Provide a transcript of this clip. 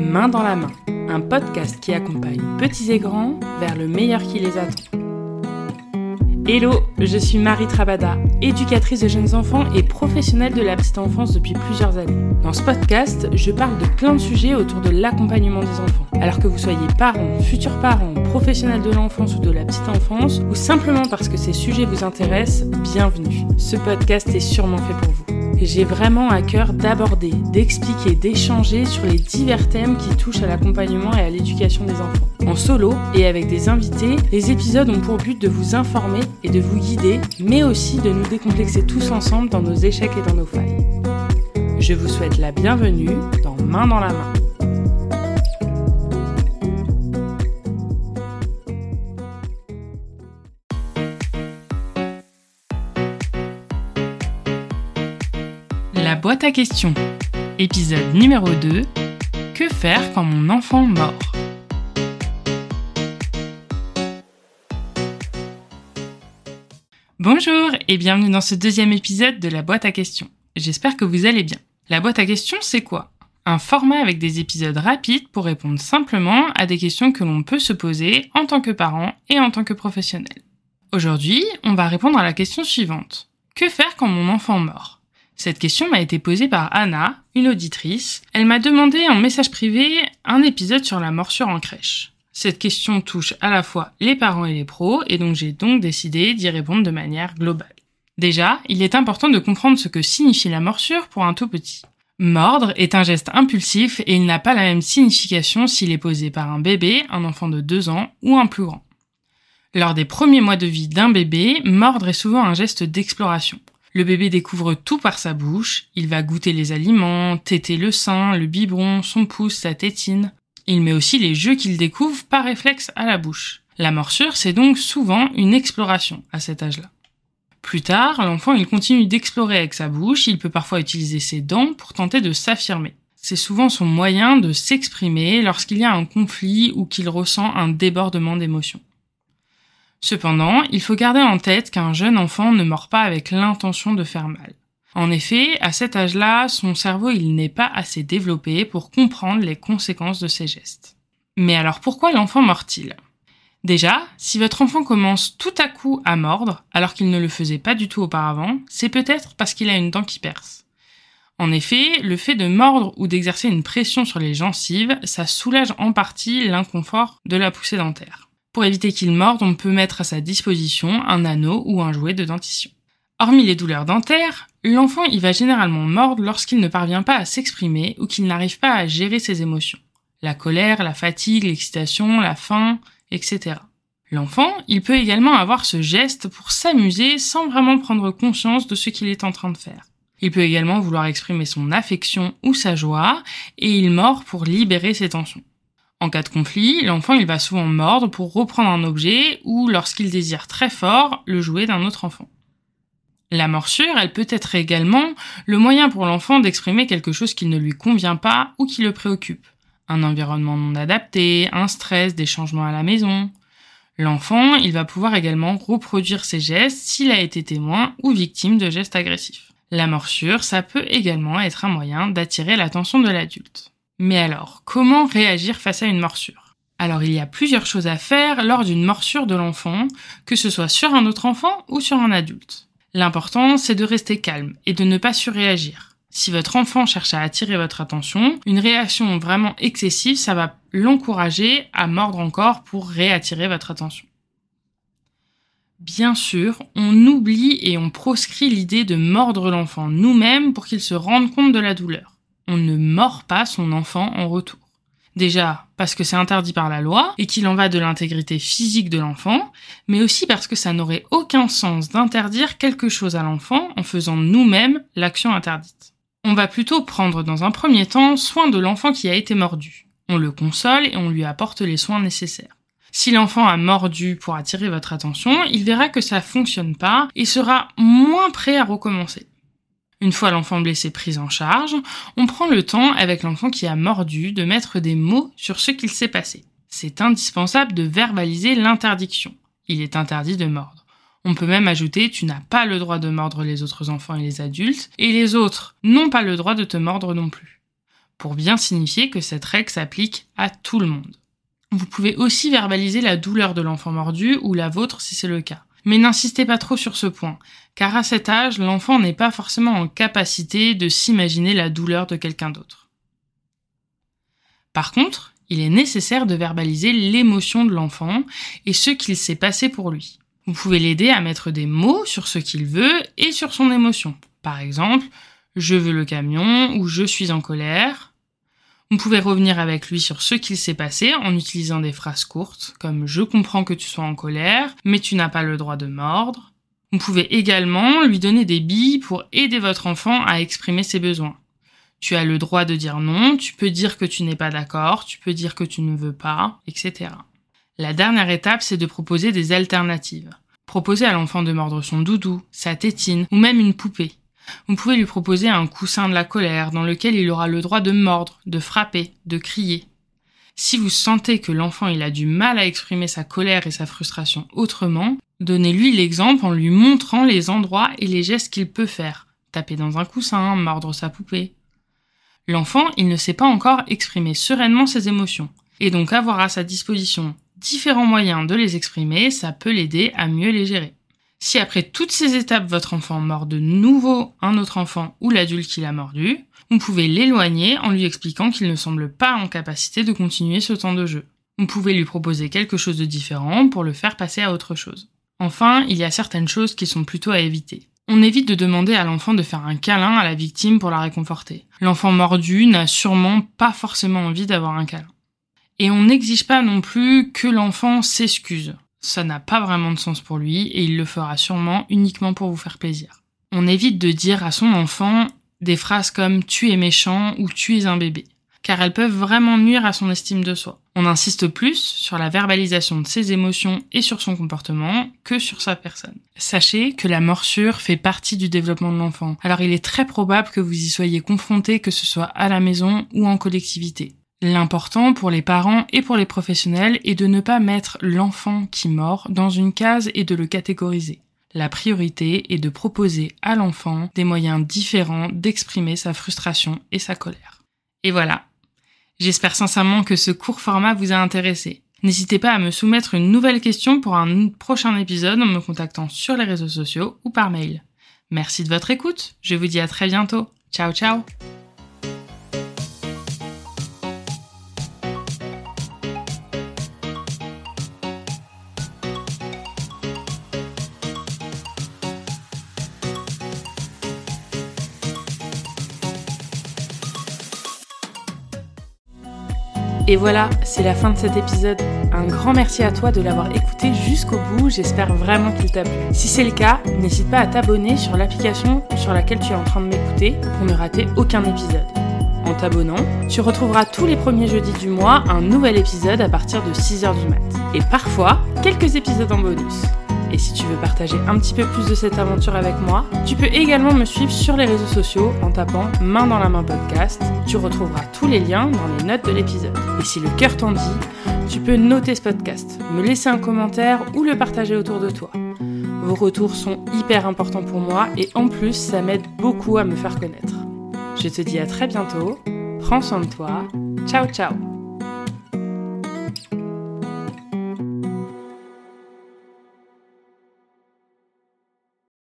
Main dans la main, un podcast qui accompagne petits et grands vers le meilleur qui les attend. Hello, je suis Marie Trabada, éducatrice de jeunes enfants et professionnelle de la petite enfance depuis plusieurs années. Dans ce podcast, je parle de plein de sujets autour de l'accompagnement des enfants. Alors que vous soyez parents, futurs parents, professionnels de l'enfance ou de la petite enfance, ou simplement parce que ces sujets vous intéressent, bienvenue. Ce podcast est sûrement fait pour vous j'ai vraiment à cœur d'aborder, d'expliquer, d'échanger sur les divers thèmes qui touchent à l'accompagnement et à l'éducation des enfants. En solo et avec des invités, les épisodes ont pour but de vous informer et de vous guider, mais aussi de nous décomplexer tous ensemble dans nos échecs et dans nos failles. Je vous souhaite la bienvenue dans Main dans la main. La boîte à questions. Épisode numéro 2. Que faire quand mon enfant mord? Bonjour et bienvenue dans ce deuxième épisode de la boîte à questions. J'espère que vous allez bien. La boîte à questions, c'est quoi? Un format avec des épisodes rapides pour répondre simplement à des questions que l'on peut se poser en tant que parent et en tant que professionnel. Aujourd'hui, on va répondre à la question suivante. Que faire quand mon enfant mord? Cette question m'a été posée par Anna, une auditrice. Elle m'a demandé en message privé un épisode sur la morsure en crèche. Cette question touche à la fois les parents et les pros, et donc j'ai donc décidé d'y répondre de manière globale. Déjà, il est important de comprendre ce que signifie la morsure pour un tout petit. Mordre est un geste impulsif et il n'a pas la même signification s'il est posé par un bébé, un enfant de 2 ans ou un plus grand. Lors des premiers mois de vie d'un bébé, mordre est souvent un geste d'exploration. Le bébé découvre tout par sa bouche, il va goûter les aliments, téter le sein, le biberon, son pouce, sa tétine. Il met aussi les jeux qu'il découvre par réflexe à la bouche. La morsure, c'est donc souvent une exploration à cet âge-là. Plus tard, l'enfant il continue d'explorer avec sa bouche, il peut parfois utiliser ses dents pour tenter de s'affirmer. C'est souvent son moyen de s'exprimer lorsqu'il y a un conflit ou qu'il ressent un débordement d'émotions. Cependant, il faut garder en tête qu'un jeune enfant ne mord pas avec l'intention de faire mal. En effet, à cet âge-là, son cerveau il n'est pas assez développé pour comprendre les conséquences de ses gestes. Mais alors pourquoi l'enfant mord-il? Déjà, si votre enfant commence tout à coup à mordre, alors qu'il ne le faisait pas du tout auparavant, c'est peut-être parce qu'il a une dent qui perce. En effet, le fait de mordre ou d'exercer une pression sur les gencives, ça soulage en partie l'inconfort de la poussée dentaire. Pour éviter qu'il morde, on peut mettre à sa disposition un anneau ou un jouet de dentition. Hormis les douleurs dentaires, l'enfant y va généralement mordre lorsqu'il ne parvient pas à s'exprimer ou qu'il n'arrive pas à gérer ses émotions. La colère, la fatigue, l'excitation, la faim, etc. L'enfant, il peut également avoir ce geste pour s'amuser sans vraiment prendre conscience de ce qu'il est en train de faire. Il peut également vouloir exprimer son affection ou sa joie, et il mord pour libérer ses tensions. En cas de conflit, l'enfant il va souvent mordre pour reprendre un objet ou lorsqu'il désire très fort le jouet d'un autre enfant. La morsure, elle peut être également le moyen pour l'enfant d'exprimer quelque chose qui ne lui convient pas ou qui le préoccupe. Un environnement non adapté, un stress, des changements à la maison. L'enfant, il va pouvoir également reproduire ses gestes s'il a été témoin ou victime de gestes agressifs. La morsure, ça peut également être un moyen d'attirer l'attention de l'adulte. Mais alors, comment réagir face à une morsure? Alors, il y a plusieurs choses à faire lors d'une morsure de l'enfant, que ce soit sur un autre enfant ou sur un adulte. L'important, c'est de rester calme et de ne pas surréagir. Si votre enfant cherche à attirer votre attention, une réaction vraiment excessive, ça va l'encourager à mordre encore pour réattirer votre attention. Bien sûr, on oublie et on proscrit l'idée de mordre l'enfant nous-mêmes pour qu'il se rende compte de la douleur on ne mord pas son enfant en retour. Déjà parce que c'est interdit par la loi et qu'il en va de l'intégrité physique de l'enfant, mais aussi parce que ça n'aurait aucun sens d'interdire quelque chose à l'enfant en faisant nous-mêmes l'action interdite. On va plutôt prendre dans un premier temps soin de l'enfant qui a été mordu. On le console et on lui apporte les soins nécessaires. Si l'enfant a mordu pour attirer votre attention, il verra que ça fonctionne pas et sera moins prêt à recommencer. Une fois l'enfant blessé pris en charge, on prend le temps avec l'enfant qui a mordu de mettre des mots sur ce qu'il s'est passé. C'est indispensable de verbaliser l'interdiction. Il est interdit de mordre. On peut même ajouter tu n'as pas le droit de mordre les autres enfants et les adultes, et les autres n'ont pas le droit de te mordre non plus. pour bien signifier que cette règle s'applique à tout le monde. Vous pouvez aussi verbaliser la douleur de l'enfant mordu ou la vôtre si c'est le cas. Mais n'insistez pas trop sur ce point, car à cet âge, l'enfant n'est pas forcément en capacité de s'imaginer la douleur de quelqu'un d'autre. Par contre, il est nécessaire de verbaliser l'émotion de l'enfant et ce qu'il s'est passé pour lui. Vous pouvez l'aider à mettre des mots sur ce qu'il veut et sur son émotion. Par exemple, je veux le camion ou je suis en colère. Vous pouvez revenir avec lui sur ce qu'il s'est passé en utilisant des phrases courtes comme je comprends que tu sois en colère, mais tu n'as pas le droit de mordre. Vous pouvez également lui donner des billes pour aider votre enfant à exprimer ses besoins. Tu as le droit de dire non, tu peux dire que tu n'es pas d'accord, tu peux dire que tu ne veux pas, etc. La dernière étape, c'est de proposer des alternatives. Proposer à l'enfant de mordre son doudou, sa tétine ou même une poupée. Vous pouvez lui proposer un coussin de la colère dans lequel il aura le droit de mordre, de frapper, de crier. Si vous sentez que l'enfant il a du mal à exprimer sa colère et sa frustration autrement, donnez-lui l'exemple en lui montrant les endroits et les gestes qu'il peut faire. Taper dans un coussin, mordre sa poupée. L'enfant, il ne sait pas encore exprimer sereinement ses émotions. Et donc avoir à sa disposition différents moyens de les exprimer, ça peut l'aider à mieux les gérer. Si après toutes ces étapes, votre enfant mord de nouveau un autre enfant ou l'adulte qui l'a mordu, vous pouvez l'éloigner en lui expliquant qu'il ne semble pas en capacité de continuer ce temps de jeu. Vous pouvez lui proposer quelque chose de différent pour le faire passer à autre chose. Enfin, il y a certaines choses qui sont plutôt à éviter. On évite de demander à l'enfant de faire un câlin à la victime pour la réconforter. L'enfant mordu n'a sûrement pas forcément envie d'avoir un câlin. Et on n'exige pas non plus que l'enfant s'excuse. Ça n'a pas vraiment de sens pour lui et il le fera sûrement uniquement pour vous faire plaisir. On évite de dire à son enfant des phrases comme tu es méchant ou tu es un bébé, car elles peuvent vraiment nuire à son estime de soi. On insiste plus sur la verbalisation de ses émotions et sur son comportement que sur sa personne. Sachez que la morsure fait partie du développement de l'enfant, alors il est très probable que vous y soyez confronté que ce soit à la maison ou en collectivité. L'important pour les parents et pour les professionnels est de ne pas mettre l'enfant qui mord dans une case et de le catégoriser. La priorité est de proposer à l'enfant des moyens différents d'exprimer sa frustration et sa colère. Et voilà. J'espère sincèrement que ce court format vous a intéressé. N'hésitez pas à me soumettre une nouvelle question pour un prochain épisode en me contactant sur les réseaux sociaux ou par mail. Merci de votre écoute. Je vous dis à très bientôt. Ciao ciao Et voilà, c'est la fin de cet épisode. Un grand merci à toi de l'avoir écouté jusqu'au bout, j'espère vraiment qu'il t'a plu. Si c'est le cas, n'hésite pas à t'abonner sur l'application sur laquelle tu es en train de m'écouter pour ne rater aucun épisode. En t'abonnant, tu retrouveras tous les premiers jeudis du mois un nouvel épisode à partir de 6h du mat. Et parfois, quelques épisodes en bonus. Et si tu veux partager un petit peu plus de cette aventure avec moi, tu peux également me suivre sur les réseaux sociaux en tapant Main dans la main podcast. Tu retrouveras tous les liens dans les notes de l'épisode. Et si le cœur t'en dit, tu peux noter ce podcast, me laisser un commentaire ou le partager autour de toi. Vos retours sont hyper importants pour moi et en plus ça m'aide beaucoup à me faire connaître. Je te dis à très bientôt, prends soin de toi, ciao ciao